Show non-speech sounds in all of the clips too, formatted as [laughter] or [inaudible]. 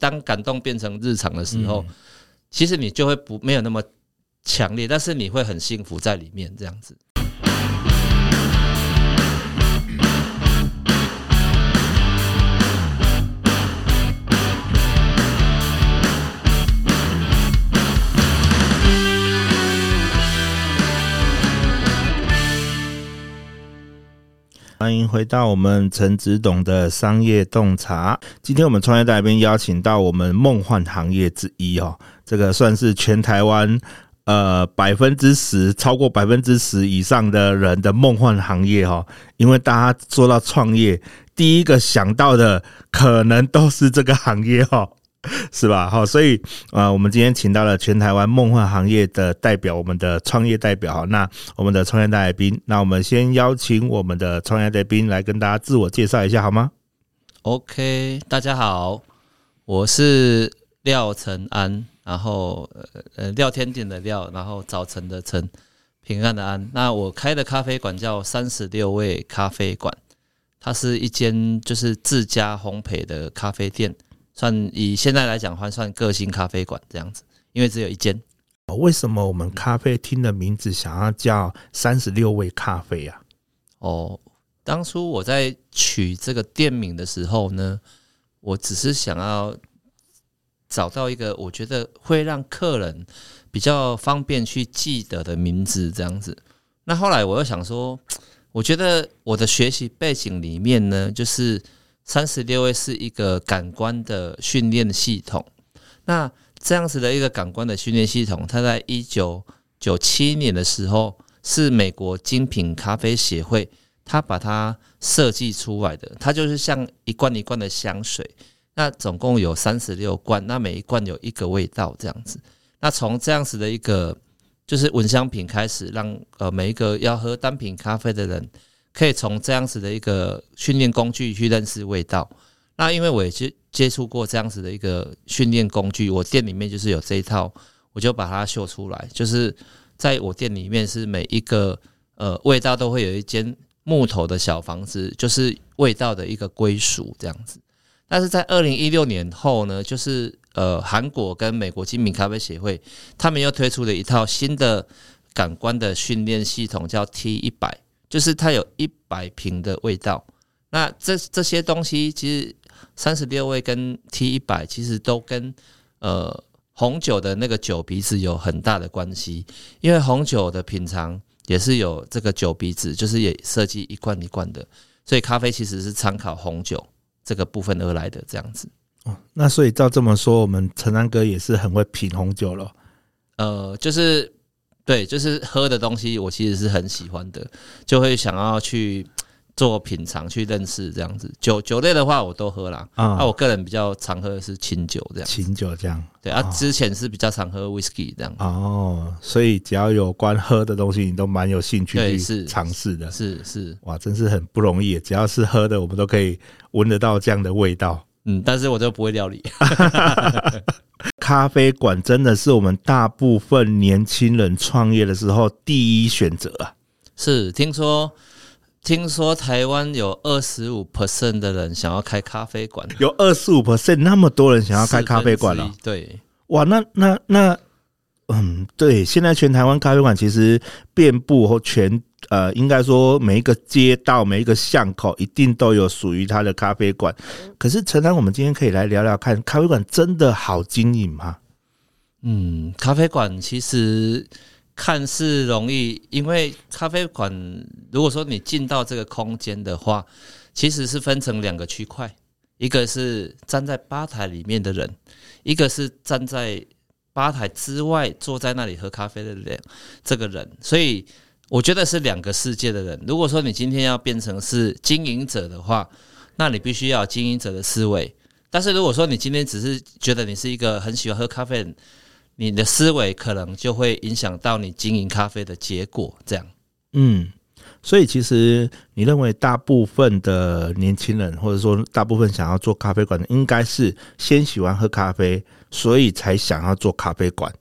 当感动变成日常的时候，嗯、其实你就会不没有那么强烈，但是你会很幸福在里面这样子。欢迎回到我们陈子董的商业洞察。今天我们创业大来宾邀请到我们梦幻行业之一哦，这个算是全台湾呃百分之十，超过百分之十以上的人的梦幻行业哈。因为大家说到创业，第一个想到的可能都是这个行业哈。[laughs] 是吧？好，所以啊、我们今天请到了全台湾梦幻行业的代表，我们的创业代表哈。那我们的创业代表，那我们先邀请我们的创业来宾来跟大家自我介绍一下，好吗？OK，大家好，我是廖承安，然后呃，廖天丁的廖，然后早晨的晨，平安的安。那我开的咖啡馆叫三十六味咖啡馆，它是一间就是自家烘焙的咖啡店。算以现在来讲，还算个性咖啡馆这样子，因为只有一间。为什么我们咖啡厅的名字想要叫三十六味咖啡啊？哦，当初我在取这个店名的时候呢，我只是想要找到一个我觉得会让客人比较方便去记得的名字这样子。那后来我又想说，[tsk] 我觉得我的学习背景里面呢，就是。三十六味是一个感官的训练系统，那这样子的一个感官的训练系统，它在一九九七年的时候是美国精品咖啡协会，它把它设计出来的。它就是像一罐一罐的香水，那总共有三十六罐，那每一罐有一个味道这样子。那从这样子的一个就是闻香品开始，让呃每一个要喝单品咖啡的人。可以从这样子的一个训练工具去认识味道。那因为我也接接触过这样子的一个训练工具，我店里面就是有这一套，我就把它秀出来。就是在我店里面，是每一个呃味道都会有一间木头的小房子，就是味道的一个归属这样子。但是在二零一六年后呢，就是呃韩国跟美国精品咖啡协会，他们又推出了一套新的感官的训练系统，叫 T 一百。就是它有一百瓶的味道，那这这些东西其实三十六味跟 T 一百其实都跟呃红酒的那个酒鼻子有很大的关系，因为红酒的品尝也是有这个酒鼻子，就是也设计一罐一罐的，所以咖啡其实是参考红酒这个部分而来的这样子。哦，那所以照这么说，我们陈安哥也是很会品红酒了。呃，就是。对，就是喝的东西，我其实是很喜欢的，就会想要去做品尝、去认识这样子。酒酒类的话，我都喝啦。啊、我个人比较常喝的是清酒这样。清酒这样。对啊，之前是比较常喝 whisky 这样。哦，所以只要有关喝的东西，你都蛮有兴趣去尝试的。是是，是，哇，真是很不容易。只要是喝的，我们都可以闻得到这样的味道。嗯，但是我就不会料理。[laughs] 咖啡馆真的是我们大部分年轻人创业的时候第一选择啊！是，听说听说台湾有二十五 percent 的人想要开咖啡馆，有二十五 percent 那么多人想要开咖啡馆了。对，哇，那那那，嗯，对，现在全台湾咖啡馆其实遍布或全。呃，应该说每一个街道、每一个巷口一定都有属于它的咖啡馆。可是陈安，我们今天可以来聊聊看，咖啡馆真的好经营吗？嗯，咖啡馆其实看似容易，因为咖啡馆如果说你进到这个空间的话，其实是分成两个区块，一个是站在吧台里面的人，一个是站在吧台之外坐在那里喝咖啡的人，这个人，所以。我觉得是两个世界的人。如果说你今天要变成是经营者的话，那你必须要经营者的思维。但是如果说你今天只是觉得你是一个很喜欢喝咖啡，你的思维可能就会影响到你经营咖啡的结果。这样，嗯，所以其实你认为大部分的年轻人，或者说大部分想要做咖啡馆的，应该是先喜欢喝咖啡，所以才想要做咖啡馆。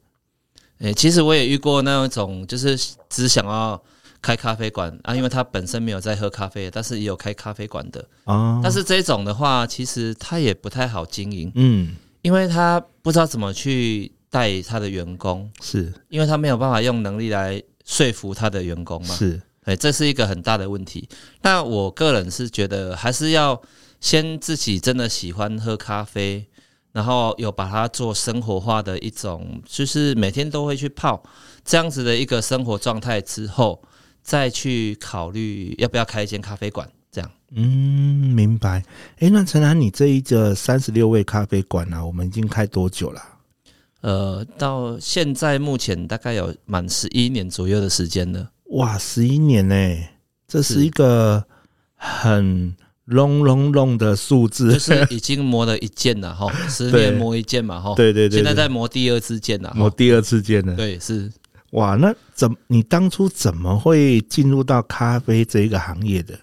诶、欸，其实我也遇过那种，就是只想要开咖啡馆啊，因为他本身没有在喝咖啡，但是也有开咖啡馆的。啊，但是这种的话，其实他也不太好经营。嗯，因为他不知道怎么去带他的员工，是因为他没有办法用能力来说服他的员工嘛。是，哎，这是一个很大的问题。那我个人是觉得，还是要先自己真的喜欢喝咖啡，然后有把它做生活化的一种，就是每天都会去泡这样子的一个生活状态之后，再去考虑要不要开一间咖啡馆。这样，嗯，明白。哎，那陈楠，你这一个三十六味咖啡馆呢、啊？我们已经开多久了？呃，到现在目前大概有满十一年左右的时间了。哇，十一年呢？这是一个很 long long long 的数字，就是已经磨了一件了哈，[laughs] 十年磨一剑嘛哈。对对对，现在在磨第二次剑了，磨第二次剑了。对，是。哇，那怎你当初怎么会进入到咖啡这一个行业的？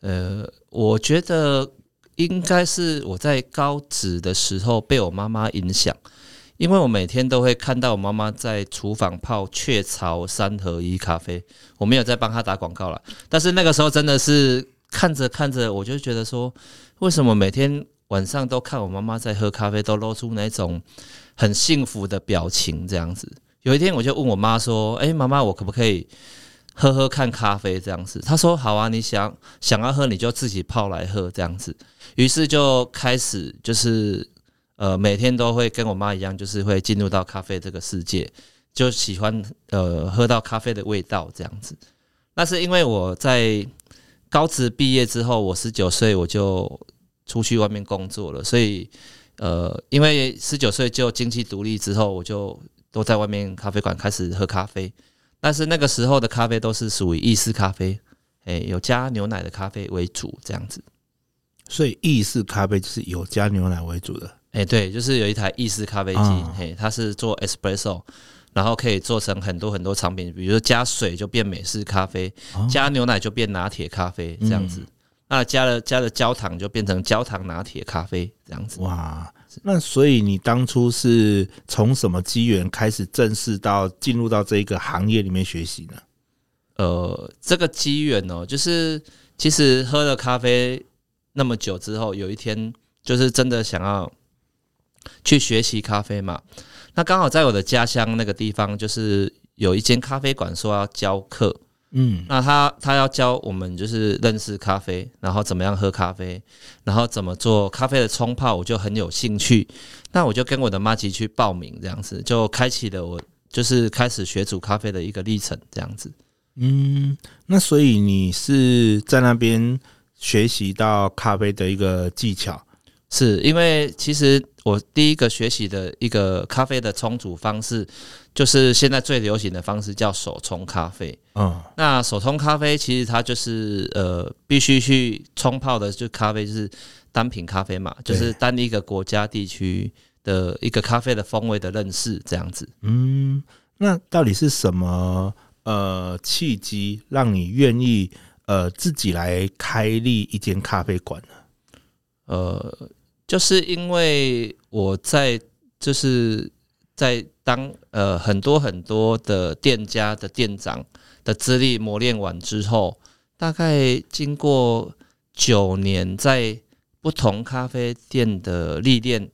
呃，我觉得应该是我在高职的时候被我妈妈影响，因为我每天都会看到我妈妈在厨房泡雀巢三合一咖啡。我没有在帮她打广告了，但是那个时候真的是看着看着，我就觉得说，为什么每天晚上都看我妈妈在喝咖啡，都露出那种很幸福的表情这样子。有一天我就问我妈说：“哎，妈妈，我可不可以？”喝喝看咖啡这样子，她说好啊，你想想要喝你就自己泡来喝这样子，于是就开始就是呃每天都会跟我妈一样，就是会进入到咖啡这个世界，就喜欢呃喝到咖啡的味道这样子。那是因为我在高职毕业之后，我十九岁我就出去外面工作了，所以呃因为十九岁就经济独立之后，我就都在外面咖啡馆开始喝咖啡。但是那个时候的咖啡都是属于意式咖啡，诶，有加牛奶的咖啡为主这样子。所以意式咖啡就是有加牛奶为主的。诶，对，就是有一台意式咖啡机，嘿，它是做 espresso，然后可以做成很多很多产品，比如说加水就变美式咖啡，加牛奶就变拿铁咖啡这样子。那加了加了焦糖就变成焦糖拿铁咖啡这样子。哇！那所以你当初是从什么机缘开始正式到进入到这一个行业里面学习呢？呃，这个机缘哦，就是其实喝了咖啡那么久之后，有一天就是真的想要去学习咖啡嘛。那刚好在我的家乡那个地方，就是有一间咖啡馆说要教课。嗯，那他他要教我们就是认识咖啡，然后怎么样喝咖啡，然后怎么做咖啡的冲泡，我就很有兴趣。那我就跟我的妈吉去报名，这样子就开启了我就是开始学煮咖啡的一个历程，这样子。嗯，那所以你是在那边学习到咖啡的一个技巧，是因为其实我第一个学习的一个咖啡的冲煮方式。就是现在最流行的方式叫手冲咖啡。嗯，那手冲咖啡其实它就是呃必须去冲泡的，就咖啡就是单品咖啡嘛，就是单一个国家地区的一个咖啡的风味的认识这样子。嗯，那到底是什么呃契机让你愿意呃自己来开立一间咖啡馆呢？呃，就是因为我在就是。在当呃很多很多的店家的店长的资历磨练完之后，大概经过九年在不同咖啡店的历练，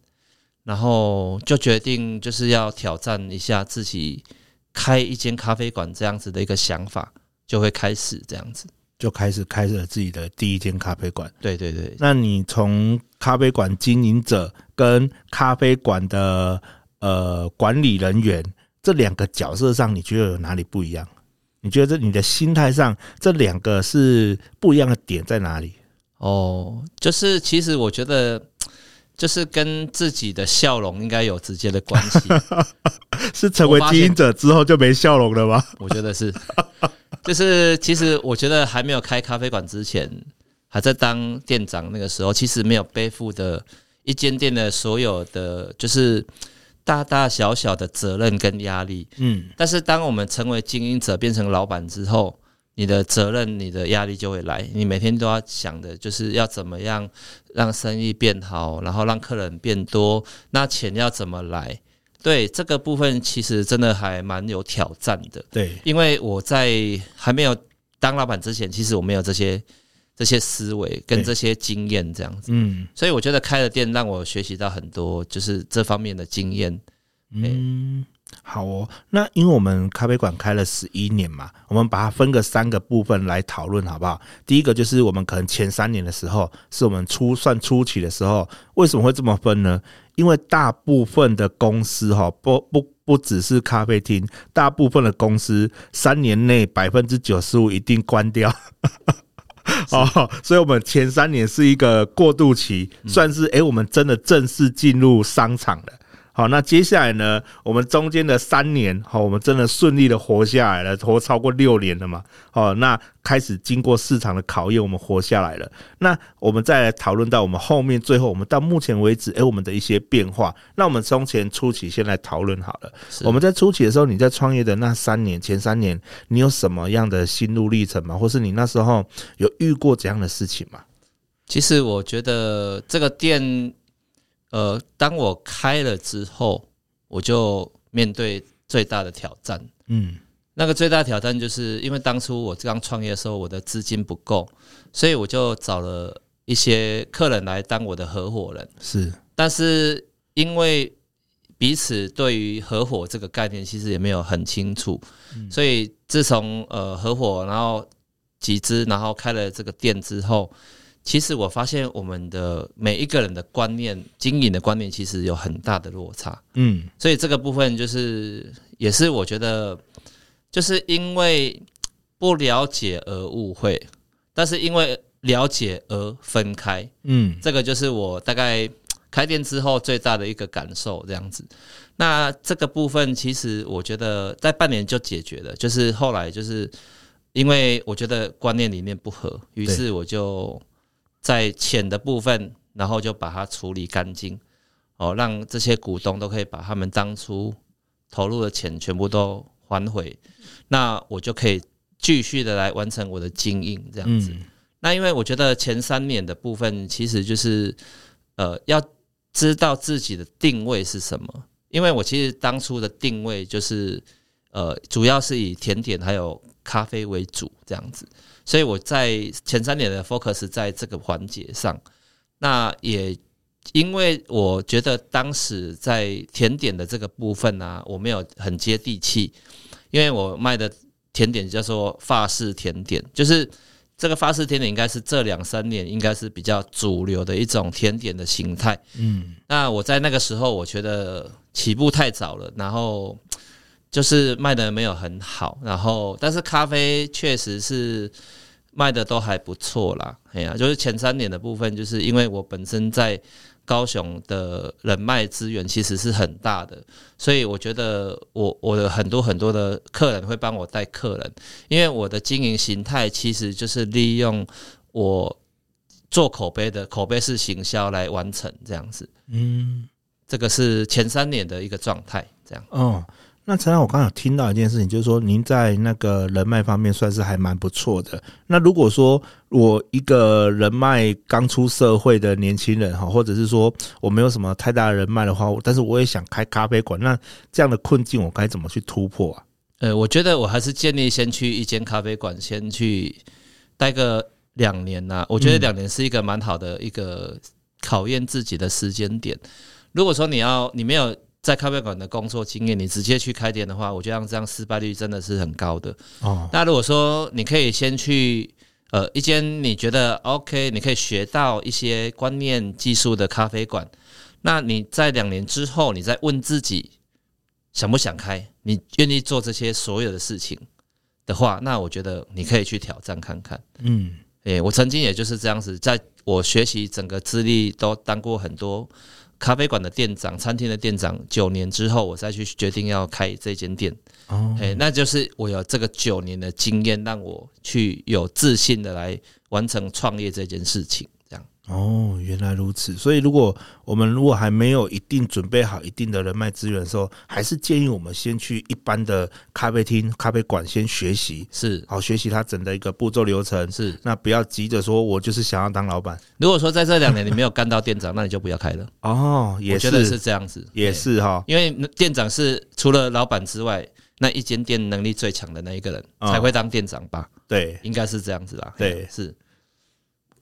然后就决定就是要挑战一下自己开一间咖啡馆这样子的一个想法，就会开始这样子，就开始开了自己的第一间咖啡馆。对对对，那你从咖啡馆经营者跟咖啡馆的呃，管理人员这两个角色上，你觉得有哪里不一样？你觉得你的心态上，这两个是不一样的点在哪里？哦，就是其实我觉得，就是跟自己的笑容应该有直接的关系。[laughs] 是成为经营者之后就没笑容了吗？我觉得是，就是其实我觉得还没有开咖啡馆之前，还在当店长那个时候，其实没有背负的一间店的所有的就是。大大小小的责任跟压力，嗯，但是当我们成为经营者，变成老板之后，你的责任、你的压力就会来。你每天都要想的就是要怎么样让生意变好，然后让客人变多，那钱要怎么来？对这个部分，其实真的还蛮有挑战的。对，因为我在还没有当老板之前，其实我没有这些。这些思维跟这些经验这样子。嗯，所以我觉得开了店让我学习到很多，就是这方面的经验。嗯。好哦，那因为我们咖啡馆开了十一年嘛，我们把它分个三个部分来讨论，好不好？第一个就是我们可能前三年的时候，是我们初算初期的时候，为什么会这么分呢？因为大部分的公司哈，不不不只是咖啡厅，大部分的公司三年内百分之九十五一定关掉 [laughs] 哦，所以我们前三年是一个过渡期，算是诶，我们真的正式进入商场了。好，那接下来呢？我们中间的三年，好，我们真的顺利的活下来了，活超过六年了嘛？好，那开始经过市场的考验，我们活下来了。那我们再来讨论到我们后面，最后我们到目前为止，诶，我们的一些变化。那我们从前初期先来讨论好了。我们在初期的时候，你在创业的那三年，前三年，你有什么样的心路历程吗？或是你那时候有遇过怎样的事情吗？其实我觉得这个店。呃，当我开了之后，我就面对最大的挑战。嗯，那个最大挑战就是因为当初我刚创业的时候，我的资金不够，所以我就找了一些客人来当我的合伙人。是，但是因为彼此对于合伙这个概念其实也没有很清楚，所以自从呃合伙，然后集资，然后开了这个店之后。其实我发现我们的每一个人的观念、经营的观念，其实有很大的落差。嗯，所以这个部分就是，也是我觉得，就是因为不了解而误会，但是因为了解而分开。嗯，这个就是我大概开店之后最大的一个感受，这样子。那这个部分其实我觉得在半年就解决了，就是后来就是因为我觉得观念理念不合，于是我就。在钱的部分，然后就把它处理干净，哦，让这些股东都可以把他们当初投入的钱全部都还回，那我就可以继续的来完成我的经营，这样子。那因为我觉得前三年的部分，其实就是呃，要知道自己的定位是什么，因为我其实当初的定位就是呃，主要是以甜点还有咖啡为主，这样子。所以我在前三年的 focus 在这个环节上，那也因为我觉得当时在甜点的这个部分呢、啊，我没有很接地气，因为我卖的甜点叫做法式甜点，就是这个法式甜点应该是这两三年应该是比较主流的一种甜点的形态。嗯，那我在那个时候我觉得起步太早了，然后。就是卖的没有很好，然后但是咖啡确实是卖的都还不错啦。哎呀，就是前三年的部分，就是因为我本身在高雄的人脉资源其实是很大的，所以我觉得我我的很多很多的客人会帮我带客人，因为我的经营形态其实就是利用我做口碑的口碑式行销来完成这样子。嗯，这个是前三年的一个状态，这样。哦。那陈老，我刚刚有听到一件事情，就是说您在那个人脉方面算是还蛮不错的。那如果说我一个人脉刚出社会的年轻人哈，或者是说我没有什么太大的人脉的话，但是我也想开咖啡馆，那这样的困境我该怎么去突破啊？呃，我觉得我还是建议先去一间咖啡馆，先去待个两年呐。我觉得两年是一个蛮好的一个考验自己的时间点。如果说你要你没有。在咖啡馆的工作经验，你直接去开店的话，我觉得这样失败率真的是很高的。哦，那如果说你可以先去呃一间你觉得 OK，你可以学到一些观念技术的咖啡馆，那你在两年之后，你再问自己想不想开，你愿意做这些所有的事情的话，那我觉得你可以去挑战看看。嗯，诶，我曾经也就是这样子，在我学习整个资历都当过很多。咖啡馆的店长，餐厅的店长，九年之后我再去决定要开这间店，哦，哎，那就是我有这个九年的经验，让我去有自信的来完成创业这件事情。哦，原来如此。所以，如果我们如果还没有一定准备好一定的人脉资源的时候，还是建议我们先去一般的咖啡厅、咖啡馆先学习，是好学习它整的一个步骤流程。是，那不要急着说，我就是想要当老板。如果说在这两年你没有干到店长，那你就不要开了。[laughs] 哦，也是，我觉得是这样子，也是哈。因为店长是除了老板之外，那一间店能力最强的那一个人才会当店长吧？对，应该是这样子啦。对，是。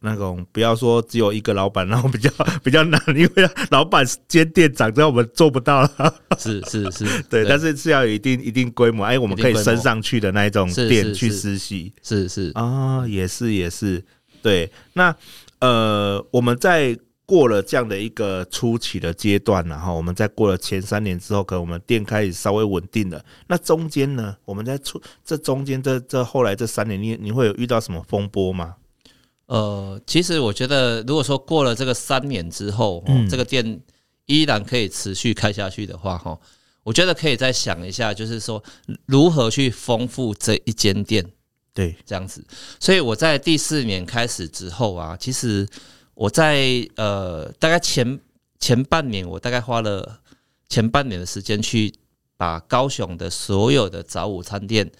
那种不要说只有一个老板，然后比较 [laughs] 比较难，因为老板兼店长，这样我们做不到 [laughs] 了。是是 [laughs] 是，对，对但是是要有一定一定规模，哎，我们可以升上去的那一种店去实习。是是啊，也是也是，对。那呃，我们在过了这样的一个初期的阶段，然后我们在过了前三年之后，可能我们店开始稍微稳定了。那中间呢，我们在出这中间这这后来这三年，你你会有遇到什么风波吗？呃，其实我觉得，如果说过了这个三年之后，嗯，这个店依然可以持续开下去的话，哈，我觉得可以再想一下，就是说如何去丰富这一间店，对，这样子。所以我在第四年开始之后啊，其实我在呃大概前前半年，我大概花了前半年的时间去把高雄的所有的早午餐店，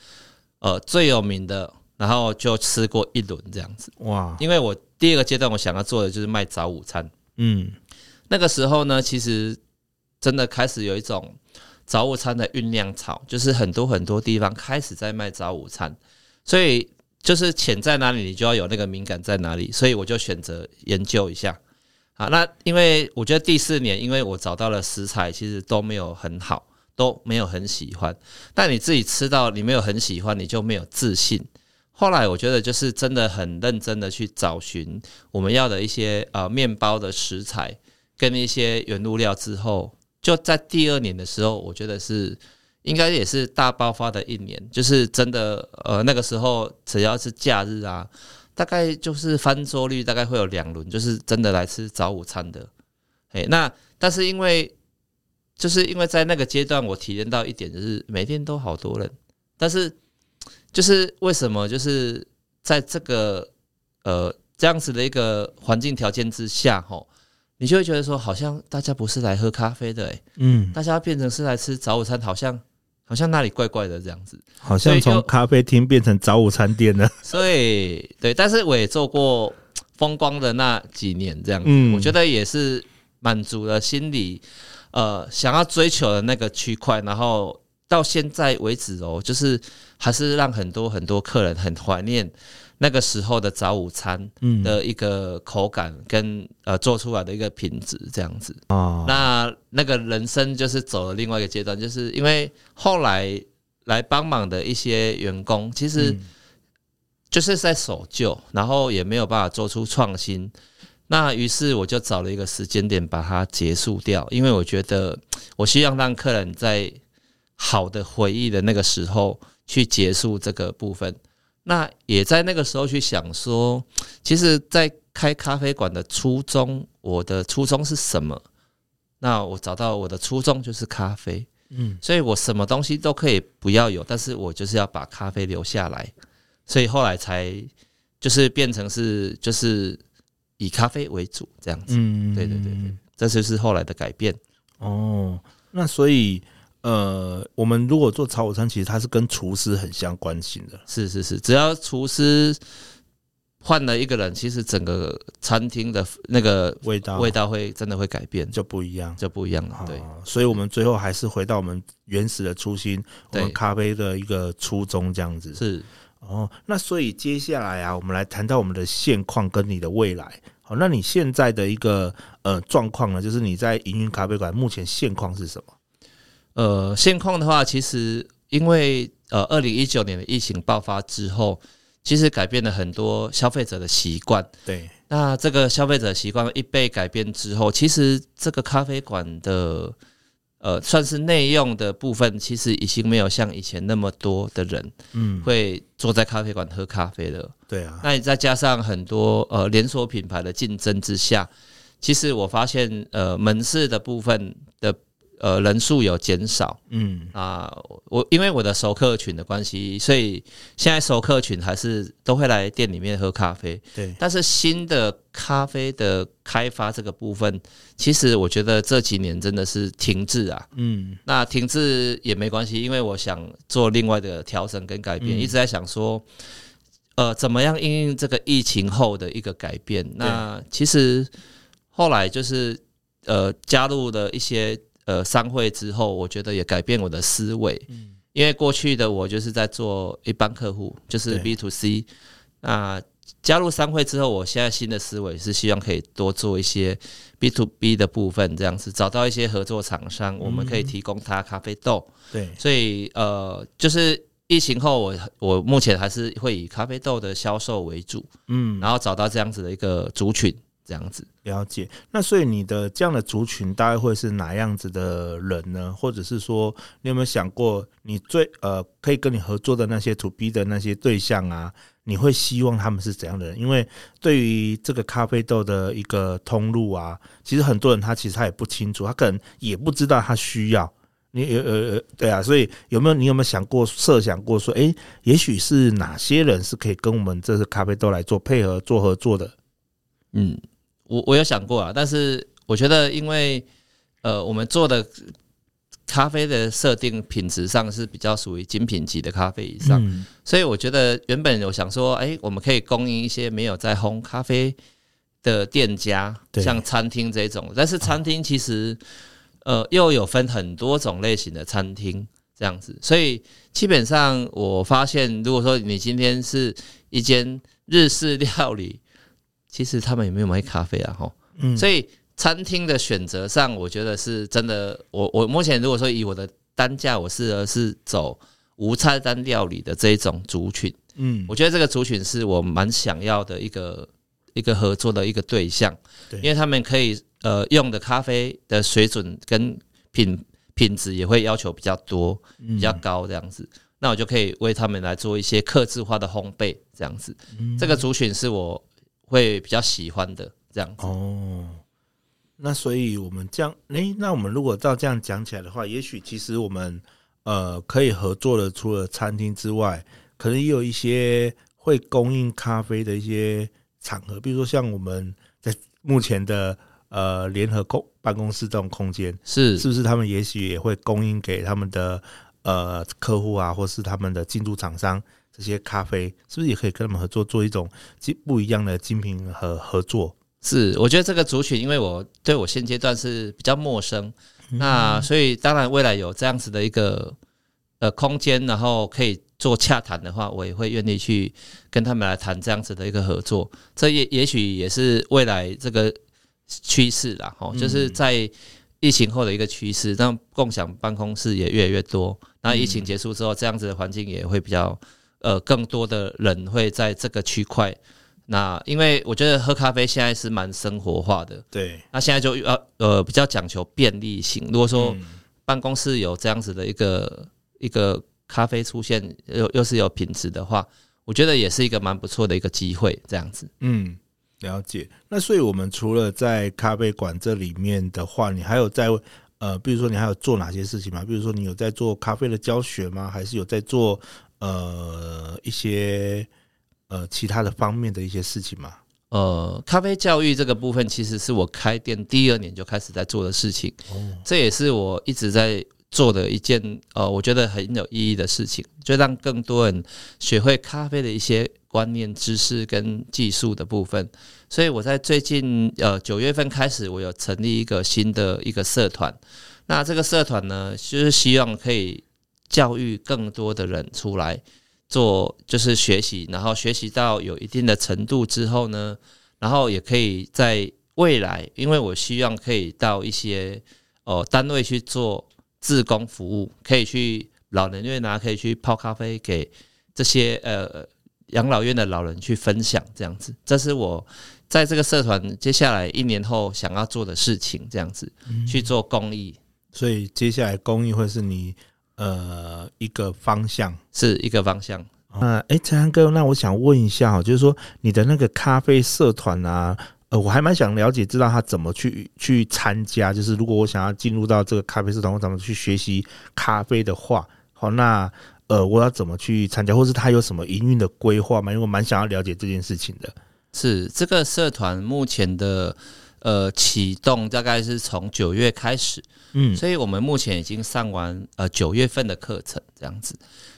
呃，最有名的。然后就吃过一轮这样子。哇，因为我第二个阶段我想要做的就是卖早午餐，嗯，那个时候呢，其实真的开始有一种早午餐的酝酿潮，就是很多很多地方开始在卖早午餐，所以就是潜在哪里，你就要有那个敏感在哪里，所以我就选择研究一下。好，那因为我觉得第四年，因为我找到了食材，其实都没有很好，都没有很喜欢，但你自己吃到你没有很喜欢，你就没有自信。后来我觉得就是真的很认真的去找寻我们要的一些呃面包的食材跟一些原物料之后，就在第二年的时候，我觉得是应该也是大爆发的一年，就是真的呃那个时候只要是假日啊，大概就是翻桌率大概会有两轮，就是真的来吃早午餐的。哎，那但是因为就是因为在那个阶段我体验到一点，就是每天都好多人，但是。就是为什么？就是在这个呃这样子的一个环境条件之下，吼，你就会觉得说，好像大家不是来喝咖啡的，欸，嗯，大家变成是来吃早午餐，好像好像那里怪怪的这样子，好像从咖啡厅变成早午餐店了。[laughs] 所以，对，但是我也做过风光的那几年，这样子，嗯，我觉得也是满足了心里呃想要追求的那个区块，然后。到现在为止哦，就是还是让很多很多客人很怀念那个时候的早午餐的一个口感跟呃做出来的一个品质这样子啊。那那个人生就是走了另外一个阶段，就是因为后来来帮忙的一些员工，其实就是在守旧，然后也没有办法做出创新。那于是我就找了一个时间点把它结束掉，因为我觉得我希望让客人在。好的回忆的那个时候去结束这个部分，那也在那个时候去想说，其实，在开咖啡馆的初衷，我的初衷是什么？那我找到我的初衷就是咖啡，嗯，所以我什么东西都可以不要有，但是我就是要把咖啡留下来，所以后来才就是变成是就是以咖啡为主这样子，嗯，对对对对，这就是后来的改变。哦，那所以。呃，我们如果做炒午餐，其实它是跟厨师很相关性的。是是是，只要厨师换了一个人，其实整个餐厅的那个味道味道会真的会改变，就不一样，就不一样了。对，所以我们最后还是回到我们原始的初心，我们咖啡的一个初衷这样子。是哦，那所以接下来啊，我们来谈到我们的现况跟你的未来。好，那你现在的一个呃状况呢，就是你在营运咖啡馆目前现况是什么？呃，现况的话，其实因为呃，二零一九年的疫情爆发之后，其实改变了很多消费者的习惯。对，那这个消费者习惯一被改变之后，其实这个咖啡馆的呃，算是内用的部分，其实已经没有像以前那么多的人，嗯，会坐在咖啡馆喝咖啡了。对啊，那你再加上很多呃连锁品牌的竞争之下，其实我发现呃，门市的部分的。呃，人数有减少，嗯啊，我因为我的熟客群的关系，所以现在熟客群还是都会来店里面喝咖啡。对，但是新的咖啡的开发这个部分，其实我觉得这几年真的是停滞啊。嗯，那停滞也没关系，因为我想做另外的调整跟改变，嗯、一直在想说，呃，怎么样应应这个疫情后的一个改变？那其实后来就是呃，加入了一些。呃，商会之后，我觉得也改变我的思维，因为过去的我就是在做一般客户，就是 B to C，那加入商会之后，我现在新的思维是希望可以多做一些 B to B 的部分，这样子找到一些合作厂商，我们可以提供他咖啡豆。对，所以呃，就是疫情后我，我我目前还是会以咖啡豆的销售为主，嗯，然后找到这样子的一个族群。这样子了解，那所以你的这样的族群大概会是哪样子的人呢？或者是说，你有没有想过，你最呃可以跟你合作的那些 to B 的那些对象啊，你会希望他们是怎样的人？因为对于这个咖啡豆的一个通路啊，其实很多人他其实他也不清楚，他可能也不知道他需要你呃呃对啊，所以有没有你有没有想过设想过说，诶，也许是哪些人是可以跟我们这次咖啡豆来做配合做合作的？嗯。我我有想过啊，但是我觉得，因为呃，我们做的咖啡的设定品质上是比较属于精品级的咖啡以上，嗯、所以我觉得原本有想说，哎、欸，我们可以供应一些没有在烘咖啡的店家，像餐厅这种。但是餐厅其实呃又有分很多种类型的餐厅这样子，所以基本上我发现，如果说你今天是一间日式料理。其实他们也没有买咖啡啊，吼，嗯，所以餐厅的选择上，我觉得是真的。我我目前如果说以我的单价，我适合是走无菜单料理的这一种族群，嗯，我觉得这个族群是我蛮想要的一个一个合作的一个对象，对，因为他们可以呃用的咖啡的水准跟品品质也会要求比较多，比较高这样子，那我就可以为他们来做一些客制化的烘焙这样子，这个族群是我。会比较喜欢的这样子哦，那所以我们这样，诶，那我们如果照这样讲起来的话，也许其实我们呃可以合作的，除了餐厅之外，可能也有一些会供应咖啡的一些场合，比如说像我们在目前的呃联合公办公室这种空间，是是不是他们也许也会供应给他们的呃客户啊，或是他们的进驻厂商。这些咖啡是不是也可以跟他们合作，做一种不一样的精品和合作？是，我觉得这个族群，因为我对我现阶段是比较陌生，嗯、那所以当然未来有这样子的一个呃空间，然后可以做洽谈的话，我也会愿意去跟他们来谈这样子的一个合作。这也也许也是未来这个趋势啦，哦，就是在疫情后的一个趋势，让共享办公室也越来越多。那疫情结束之后，这样子的环境也会比较。呃，更多的人会在这个区块。那因为我觉得喝咖啡现在是蛮生活化的，对。那现在就要呃比较讲求便利性。如果说办公室有这样子的一个一个咖啡出现，又又是有品质的话，我觉得也是一个蛮不错的一个机会。这样子，嗯，了解。那所以我们除了在咖啡馆这里面的话，你还有在呃，比如说你还有做哪些事情吗？比如说你有在做咖啡的教学吗？还是有在做？呃，一些呃其他的方面的一些事情嘛。呃，咖啡教育这个部分，其实是我开店第二年就开始在做的事情。哦，这也是我一直在做的一件呃，我觉得很有意义的事情，就让更多人学会咖啡的一些观念、知识跟技术的部分。所以我在最近呃九月份开始，我有成立一个新的一个社团。那这个社团呢，就是希望可以。教育更多的人出来做，就是学习，然后学习到有一定的程度之后呢，然后也可以在未来，因为我希望可以到一些哦单位去做志工服务，可以去老人院啊，可以去泡咖啡给这些呃养老院的老人去分享，这样子，这是我在这个社团接下来一年后想要做的事情，这样子去做公益。所以接下来公益会是你。呃，一个方向是一个方向。那哎，陈安哥，那我想问一下哈，就是说你的那个咖啡社团啊，呃，我还蛮想了解，知道他怎么去去参加。就是如果我想要进入到这个咖啡社团，我怎么去学习咖啡的话，好，那呃，我要怎么去参加，或是他有什么营运的规划吗？因为我蛮想要了解这件事情的。是这个社团目前的。呃，启动大概是从九月开始，嗯，所以我们目前已经上完呃九月份的课程，这样子。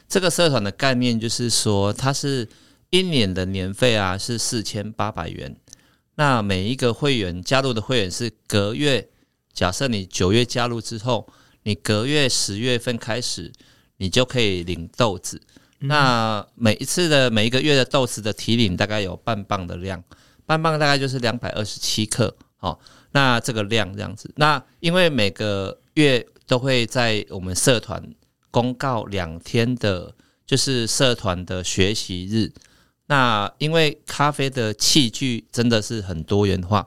这个社团的概念就是说，它是一年的年费啊，是四千八百元。那每一个会员加入的会员是隔月，假设你九月加入之后，你隔月十月份开始，你就可以领豆子。那每一次的每一个月的豆子的提领大概有半磅的量，半磅大概就是两百二十七克。好，那这个量这样子。那因为每个月都会在我们社团公告两天的，就是社团的学习日。那因为咖啡的器具真的是很多元化，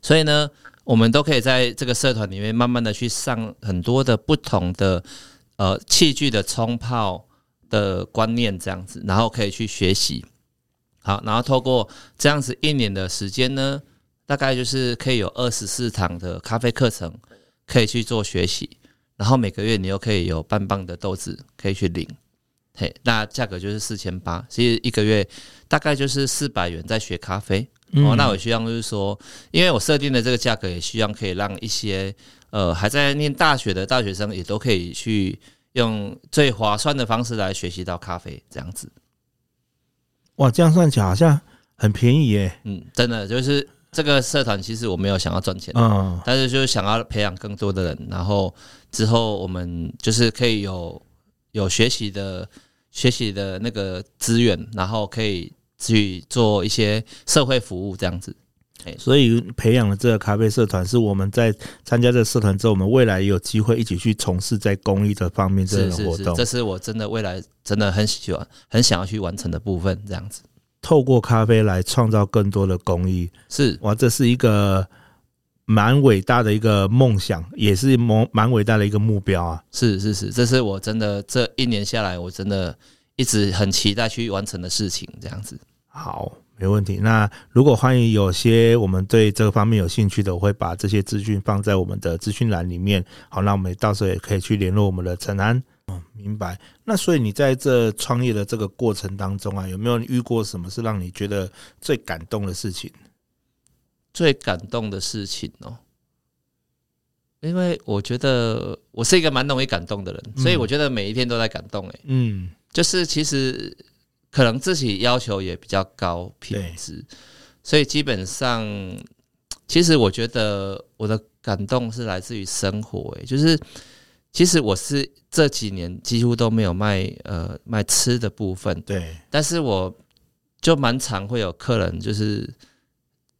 所以呢，我们都可以在这个社团里面慢慢的去上很多的不同的呃器具的冲泡的观念，这样子，然后可以去学习。好，然后透过这样子一年的时间呢，大概就是可以有二十四堂的咖啡课程可以去做学习，然后每个月你又可以有半磅的豆子可以去领。嘿，那价格就是四千八，其实一个月大概就是四百元在学咖啡。嗯、哦，那我希望就是说，因为我设定的这个价格，也希望可以让一些呃还在念大学的大学生也都可以去用最划算的方式来学习到咖啡，这样子。哇，这样算起来好像很便宜耶。嗯，真的就是这个社团，其实我没有想要赚钱，嗯，但是就是想要培养更多的人，然后之后我们就是可以有。有学习的学习的那个资源，然后可以去做一些社会服务这样子。所以培养了这个咖啡社团，是我们在参加这个社团之后，我们未来也有机会一起去从事在公益的方面这种活动。这是我真的未来真的很喜欢、很想要去完成的部分。这样子，透过咖啡来创造更多的公益，是哇，这是一个。蛮伟大的一个梦想，也是蛮蛮伟大的一个目标啊！是是是，这是我真的这一年下来，我真的一直很期待去完成的事情。这样子，好，没问题。那如果欢迎有些我们对这个方面有兴趣的，我会把这些资讯放在我们的资讯栏里面。好，那我们到时候也可以去联络我们的陈安。嗯，明白。那所以你在这创业的这个过程当中啊，有没有遇过什么是让你觉得最感动的事情？最感动的事情哦，因为我觉得我是一个蛮容易感动的人，所以我觉得每一天都在感动。哎，嗯，就是其实可能自己要求也比较高品质，所以基本上，其实我觉得我的感动是来自于生活。哎，就是其实我是这几年几乎都没有卖呃卖吃的部分，对，但是我就蛮常会有客人就是。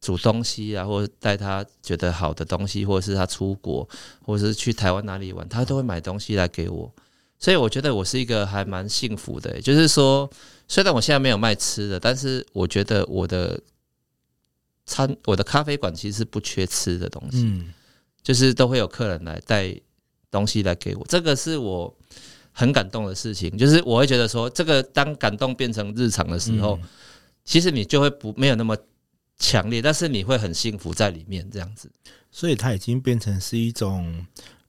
煮东西啊，或者带他觉得好的东西，或者是他出国，或者是去台湾哪里玩，他都会买东西来给我。所以我觉得我是一个还蛮幸福的欸。就是说，虽然我现在没有卖吃的，但是我觉得我的餐、我的咖啡馆其实是不缺吃的东西。嗯，就是都会有客人来带东西来给我，这个是我很感动的事情。就是我会觉得说，这个当感动变成日常的时候，其实你就会不没有那么。强烈，但是你会很幸福在里面这样子，所以它已经变成是一种，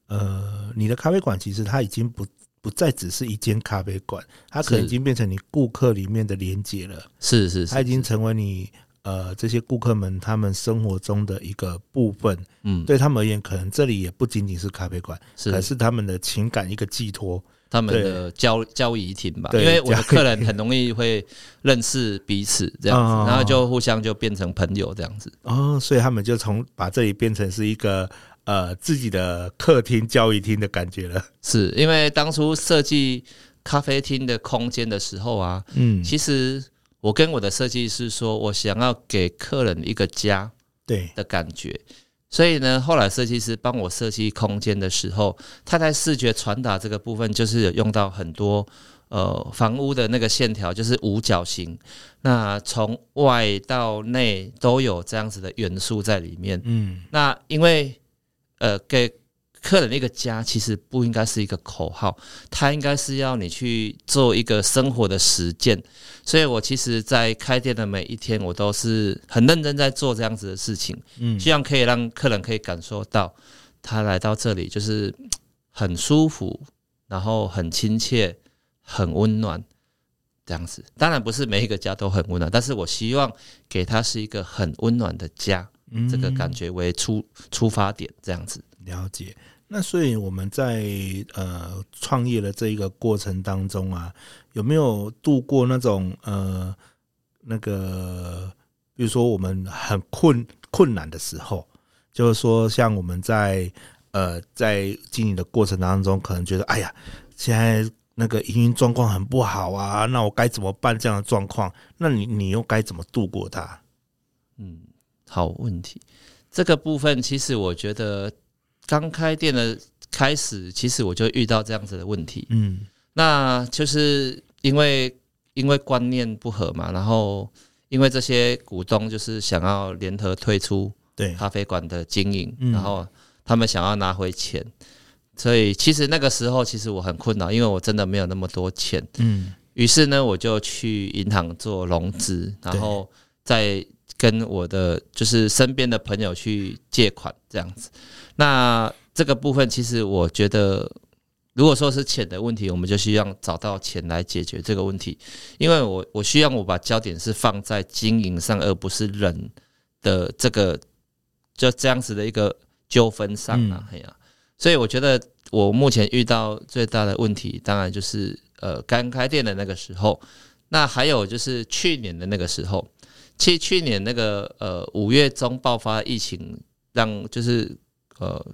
呃，你的咖啡馆其实它已经不不再只是一间咖啡馆，它可能已经变成你顾客里面的连接了。是是，是，它已经成为你呃这些顾客们他们生活中的一个部分。嗯，对他们而言，可能这里也不仅仅是咖啡馆，是，而是他们的情感一个寄托。他们的交交谊厅吧，因为我的客人很容易会认识彼此这样子，[laughs] 然后就互相就变成朋友这样子。哦，所以他们就从把这里变成是一个呃自己的客厅交谊厅的感觉了。是因为当初设计咖啡厅的空间的时候啊，嗯，其实我跟我的设计师说，我想要给客人一个家，对的感觉。所以呢，后来设计师帮我设计空间的时候，他在视觉传达这个部分，就是有用到很多呃房屋的那个线条，就是五角形，那从外到内都有这样子的元素在里面。嗯，那因为呃给。客人的一个家其实不应该是一个口号，它应该是要你去做一个生活的实践。所以我其实，在开店的每一天，我都是很认真在做这样子的事情，嗯，希望可以让客人可以感受到，他来到这里就是很舒服，然后很亲切、很温暖这样子。当然不是每一个家都很温暖，但是我希望给他是一个很温暖的家，这个感觉为出出发点这样子。了解。那所以我们在呃创业的这一个过程当中啊，有没有度过那种呃那个，比如说我们很困困难的时候，就是说像我们在呃在经营的过程当中，可能觉得哎呀，现在那个营运状况很不好啊，那我该怎么办？这样的状况，那你你又该怎么度过它？嗯，好问题。这个部分其实我觉得刚开店的开始，其实我就遇到这样子的问题。嗯，那就是因为因为观念不合嘛，然后因为这些股东就是想要联合退出对咖啡馆的经营，然后他们想要拿回钱。所以其实那个时候，其实我很困扰，因为我真的没有那么多钱。嗯，于是呢，我就去银行做融资，然后再跟我的就是身边的朋友去借款，这样子。那这个部分，其实我觉得，如果说是钱的问题，我们就需要找到钱来解决这个问题，因为我我需要我把焦点是放在经营上，而不是人的这个就这样子的一个纠纷上啊，哎呀、嗯。所以我觉得我目前遇到最大的问题，当然就是呃刚开店的那个时候，那还有就是去年的那个时候，其实去年那个呃五月中爆发疫情，让就是呃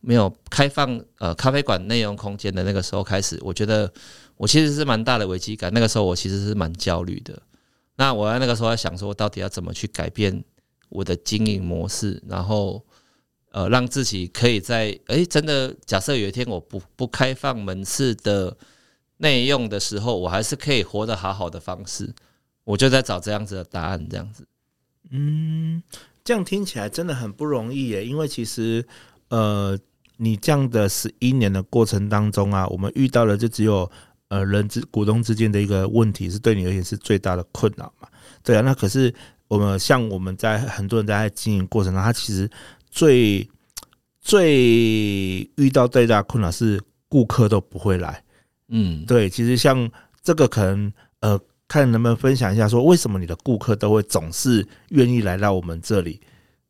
没有开放呃咖啡馆内容空间的那个时候开始，我觉得我其实是蛮大的危机感。那个时候我其实是蛮焦虑的。那我在那个时候在想说，到底要怎么去改变我的经营模式，然后。呃，让自己可以在哎、真的假设有一天我不不开放门市的内用的时候，我还是可以活得好好的方式，我就在找这样子的答案，这样子。嗯，这样听起来真的很不容易耶，因为其实呃，你这样的十一年的过程当中啊，我们遇到的就只有呃人之股东之间的一个问题，是对你而言是最大的困扰嘛？对啊，那可是我们像我们在很多人在经营过程中，他其实。最最遇到最大困扰是顾客都不会来，嗯，对，其实像这个可能呃，看能不能分享一下，说为什么你的顾客都会总是愿意来到我们这里？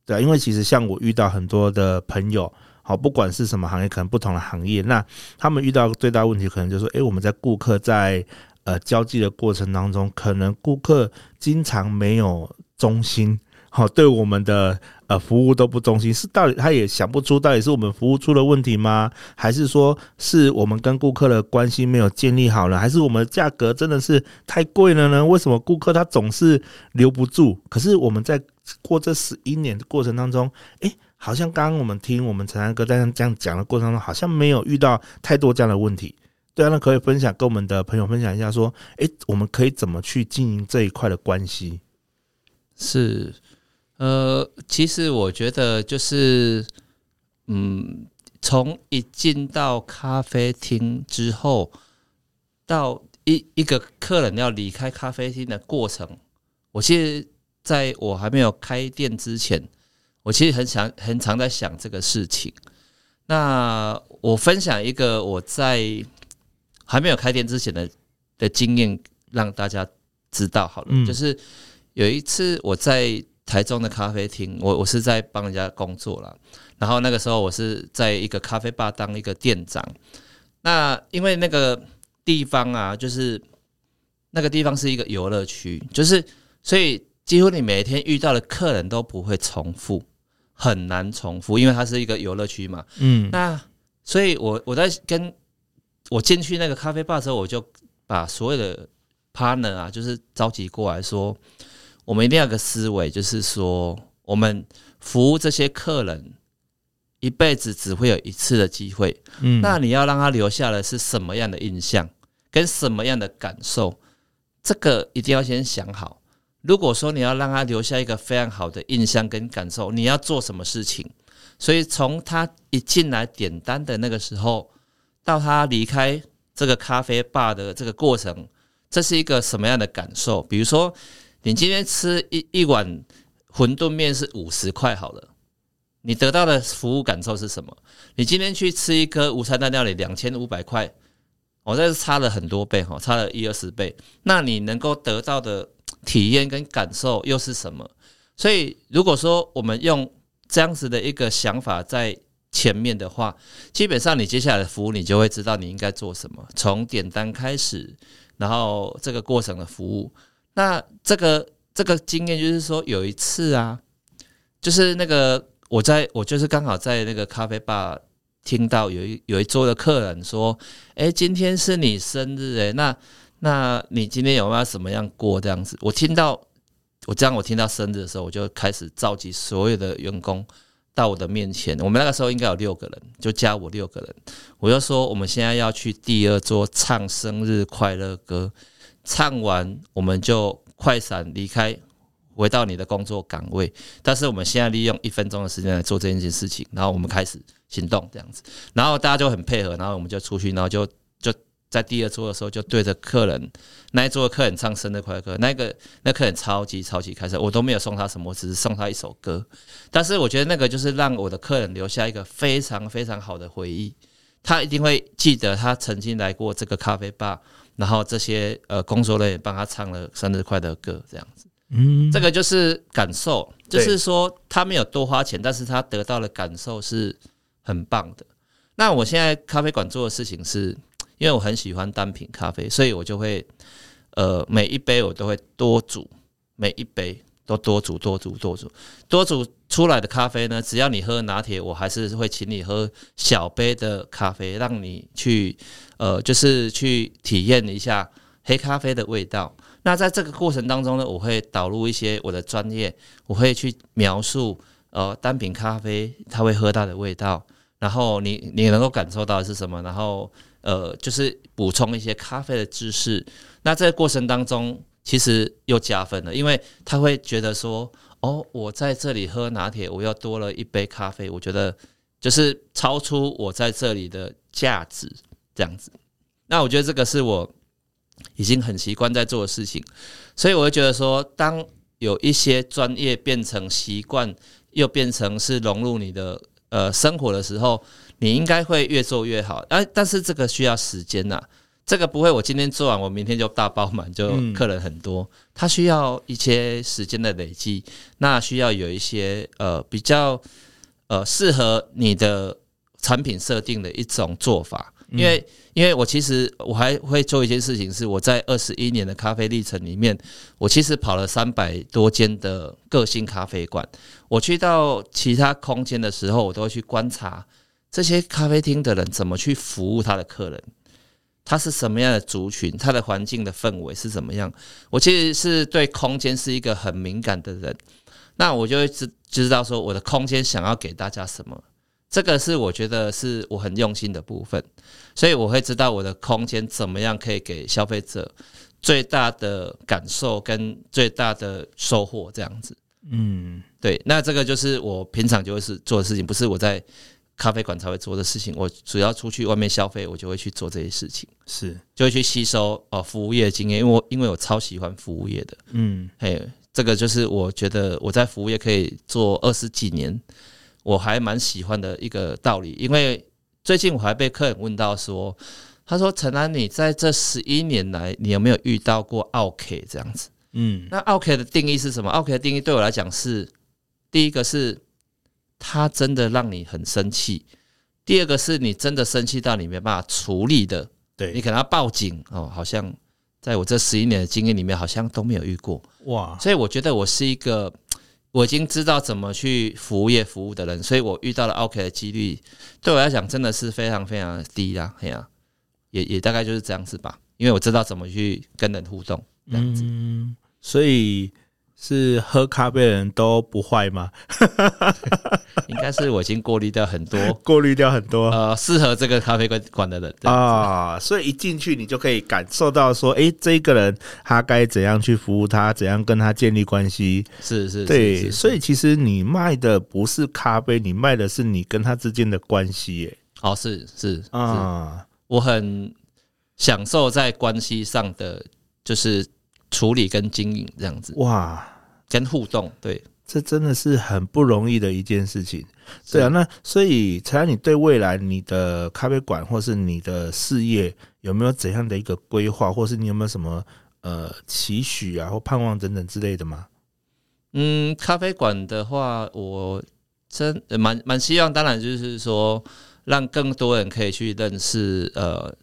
对，因为其实像我遇到很多的朋友，好，不管是什么行业，可能不同的行业，那他们遇到最大问题，可能就是说，诶，我们在顾客在呃交际的过程当中，可能顾客经常没有忠心。好，对我们的呃服务都不中心，是到底他也想不出到底是我们服务出了问题吗？还是说是我们跟顾客的关系没有建立好呢？还是我们的价格真的是太贵了呢？为什么顾客他总是留不住？可是我们在过这十一年的过程当中，诶，好像刚刚我们听我们陈安哥在这样讲的过程当中，好像没有遇到太多这样的问题。对啊，那可以分享跟我们的朋友分享一下，说，诶，我们可以怎么去经营这一块的关系？是。呃，其实我觉得就是，嗯，从一进到咖啡厅之后，到一一个客人要离开咖啡厅的过程，我其实在我还没有开店之前，我其实很想很常在想这个事情。那我分享一个我在还没有开店之前的的经验，让大家知道好了，嗯、就是有一次我在。台中的咖啡厅，我我是在帮人家工作了，然后那个时候我是在一个咖啡吧当一个店长。那因为那个地方啊，就是那个地方是一个游乐区，就是所以几乎你每天遇到的客人都不会重复，很难重复，因为它是一个游乐区嘛。嗯，那所以我我在跟我进去那个咖啡吧的时候，我就把所有的 partner 啊，就是召集过来说。我们一定要有个思维，就是说，我们服务这些客人一辈子只会有一次的机会。嗯，那你要让他留下的是什么样的印象，跟什么样的感受？这个一定要先想好。如果说你要让他留下一个非常好的印象跟感受，你要做什么事情？所以从他一进来点单的那个时候，到他离开这个咖啡吧的这个过程，这是一个什么样的感受？比如说。你今天吃一一碗馄饨面是五十块好了，你得到的服务感受是什么？你今天去吃一个午餐大料理两千五百块，我这是差了很多倍哈，差了一二十倍。那你能够得到的体验跟感受又是什么？所以如果说我们用这样子的一个想法在前面的话，基本上你接下来的服务你就会知道你应该做什么，从点单开始，然后这个过程的服务。那这个这个经验就是说，有一次啊，就是那个我在我就是刚好在那个咖啡吧听到有一有一桌的客人说：“哎，今天是你生日哎，那那你今天有没有什么样过这样子？”我听到我这样，我听到生日的时候，我就开始召集所有的员工到我的面前。我们那个时候应该有六个人，就加我六个人。我就说：“我们现在要去第二桌唱生日快乐歌，唱完我们就快闪离开。”回到你的工作岗位，但是我们现在利用一分钟的时间来做这件事情，然后我们开始行动这样子，然后大家就很配合，然后我们就出去，然后就就在第二桌的时候就对着客人那一桌的客人唱生日快乐歌，那个那客人超级超级开心，我都没有送他什么，我只是送他一首歌，但是我觉得那个就是让我的客人留下一个非常非常好的回忆，他一定会记得他曾经来过这个咖啡吧，然后这些呃工作人员帮他唱了生日快乐歌这样子。嗯，这个就是感受，就是说他没有多花钱，但是他得到的感受是很棒的。那我现在咖啡馆做的事情是，因为我很喜欢单品咖啡，所以我就会呃每一杯我都会多煮，每一杯都多煮多煮多煮多煮出来的咖啡呢，只要你喝拿铁，我还是会请你喝小杯的咖啡，让你去呃就是去体验一下黑咖啡的味道。那在这个过程当中呢，我会导入一些我的专业，我会去描述呃单品咖啡它会喝到的味道，然后你你能够感受到是什么，然后呃就是补充一些咖啡的知识。那这个过程当中其实又加分了，因为他会觉得说，哦，我在这里喝拿铁，我又多了一杯咖啡，我觉得就是超出我在这里的价值这样子。那我觉得这个是我。已经很习惯在做的事情，所以我会觉得说，当有一些专业变成习惯，又变成是融入你的呃生活的时候，你应该会越做越好。哎，但是这个需要时间呐，这个不会我今天做完，我明天就大爆满，就客人很多。它需要一些时间的累积，那需要有一些呃比较呃适合你的产品设定的一种做法。因为，因为我其实我还会做一件事情，是我在二十一年的咖啡历程里面，我其实跑了三百多间的个性咖啡馆。我去到其他空间的时候，我都会去观察这些咖啡厅的人怎么去服务他的客人，他是什么样的族群，它的环境的氛围是怎么样。我其实是对空间是一个很敏感的人，那我就会知知道说我的空间想要给大家什么。这个是我觉得是我很用心的部分，所以我会知道我的空间怎么样可以给消费者最大的感受跟最大的收获，这样子。嗯，对，那这个就是我平常就会是做的事情，不是我在咖啡馆才会做的事情。我主要出去外面消费，我就会去做这些事情，是就会去吸收哦服务业的经验，因为我因为我超喜欢服务业的。嗯，嘿，这个就是我觉得我在服务业可以做二十几年。我还蛮喜欢的一个道理，因为最近我还被客人问到说，他说陈安，你在这十一年来，你有没有遇到过奥 K 这样子？嗯，那奥 K 的定义是什么？奥 K 的定义对我来讲是，第一个是他真的让你很生气，第二个是你真的生气到你没办法处理的，对，你可能要报警哦，好像在我这十一年的经验里面，好像都没有遇过哇，所以我觉得我是一个。我已经知道怎么去服务业服务的人，所以我遇到了 OK 的几率，对我来讲真的是非常非常低啦。嘿呀，也也大概就是这样子吧，因为我知道怎么去跟人互动，这样子，嗯，所以。是喝咖啡的人都不坏吗？[laughs] 应该是我已经过滤掉很多，过滤掉很多呃适合这个咖啡馆馆的人啊，所以一进去你就可以感受到说，哎、欸，这个人他该怎样去服务他，怎样跟他建立关系。是是，对，是是是，所以其实你卖的不是咖啡，你卖的是你跟他之间的关系。耶。哦，是是啊，我很享受在关系上的，就是。处理跟经营这样子哇，跟互动，对，这真的是很不容易的一件事情。对啊，那所以陈安，你对未来你的咖啡馆或是你的事业有没有怎样的一个规划，或是你有没有什么呃期许啊或盼望等等之类的吗？嗯，咖啡馆的话，我真蛮蛮希望，当然就是说让更多人可以去认识呃。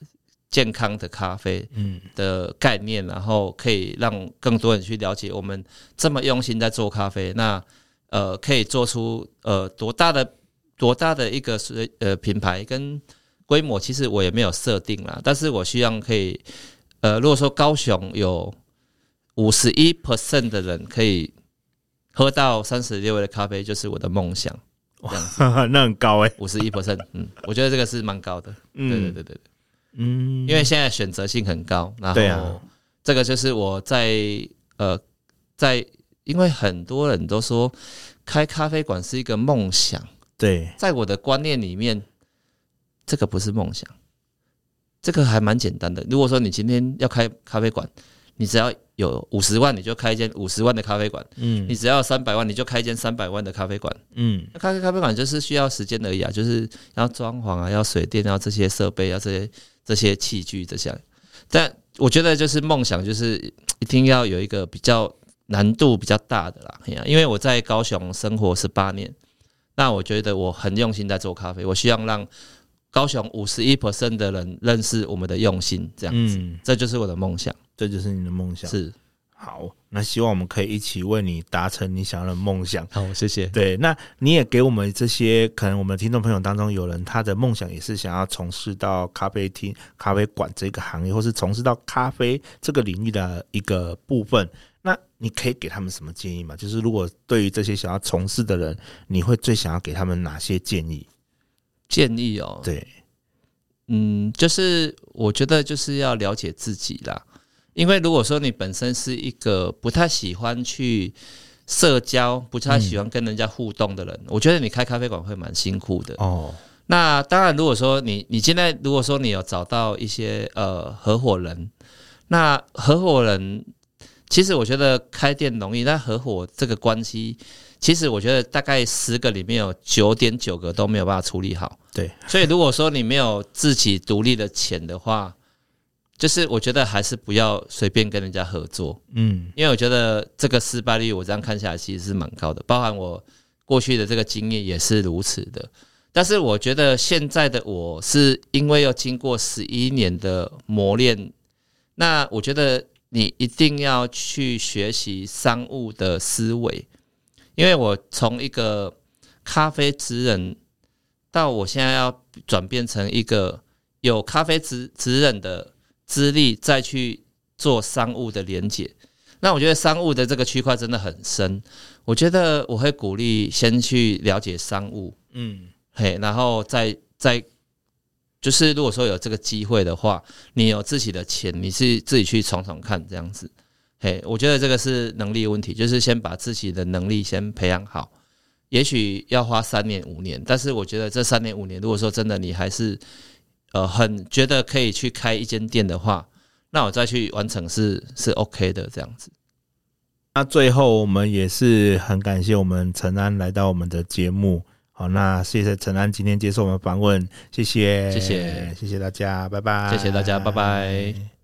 健康的咖啡，嗯，的概念，然后可以让更多人去了解我们这么用心在做咖啡，那呃，可以做出呃多大的多大的一个是呃品牌跟规模，其实我也没有设定啦。但是我希望可以，呃，如果说高雄有五十一 percent 的人可以喝到三十六味的咖啡，就是我的梦想。这样子，[laughs] 那很高哎、欸，五十一 percent，嗯，我觉得这个是蛮高的。嗯，对对对对，嗯，因为现在选择性很高，然后这个就是我在呃在，因为很多人都说开咖啡馆是一个梦想。对，在我的观念里面，这个不是梦想，这个还蛮简单的。如果说你今天要开咖啡馆，你只要有五十万，你就开一间五十万的咖啡馆。嗯，你只要三百万，你就开一间三百万的咖啡馆。嗯，那开咖啡馆就是需要时间而已啊，就是要装潢啊，要水电，要这些设备，要这些这些器具这些。但我觉得就是梦想，就是一定要有一个比较难度比较大的啦。因为我在高雄生活十八年。那我觉得我很用心在做咖啡，我希望让高雄五十一 percent 的人认识我们的用心，这样子，嗯，这就是我的梦想，这就是你的梦想。是，好，那希望我们可以一起为你达成你想要的梦想。好，谢谢。对，那你也给我们这些，可能我们听众朋友当中有人他的梦想也是想要从事到咖啡厅、咖啡馆这个行业，或是从事到咖啡这个领域的一个部分。那你可以给他们什么建议吗？就是如果对于这些想要从事的人，你会最想要给他们哪些建议？建议哦，对，嗯，就是我觉得就是要了解自己啦。因为如果说你本身是一个不太喜欢去社交、不太喜欢跟人家互动的人，嗯、我觉得你开咖啡馆会蛮辛苦的哦。那当然，如果说你你现在如果说你有找到一些呃合伙人，那合伙人。其实我觉得开店容易，但合伙这个关系，其实我觉得大概十个里面有九点九个都没有办法处理好。对，所以如果说你没有自己独立的钱的话，就是我觉得还是不要随便跟人家合作。嗯，因为我觉得这个失败率我这样看下来其实是蛮高的，包含我过去的这个经验也是如此的。但是我觉得现在的我是因为要经过十一年的磨练，那我觉得。你一定要去学习商务的思维，因为我从一个咖啡职人到我现在要转变成一个有咖啡职职人的资历，再去做商务的连接。那我觉得商务的这个区块真的很深，我觉得我会鼓励先去了解商务，嗯，嘿，然后再再。就是如果说有这个机会的话，你有自己的钱，你是自己去闯闯看这样子，嘿，我觉得这个是能力问题，就是先把自己的能力先培养好，也许要花三年五年，但是我觉得这三年五年，如果说真的你还是呃很觉得可以去开一间店的话，那我再去完成是是 OK 的这样子。那最后我们也是很感谢我们陈安来到我们的节目。好，那谢谢陈安今天接受我们访问，谢谢，谢谢，谢谢大家，拜拜，谢谢大家，拜拜。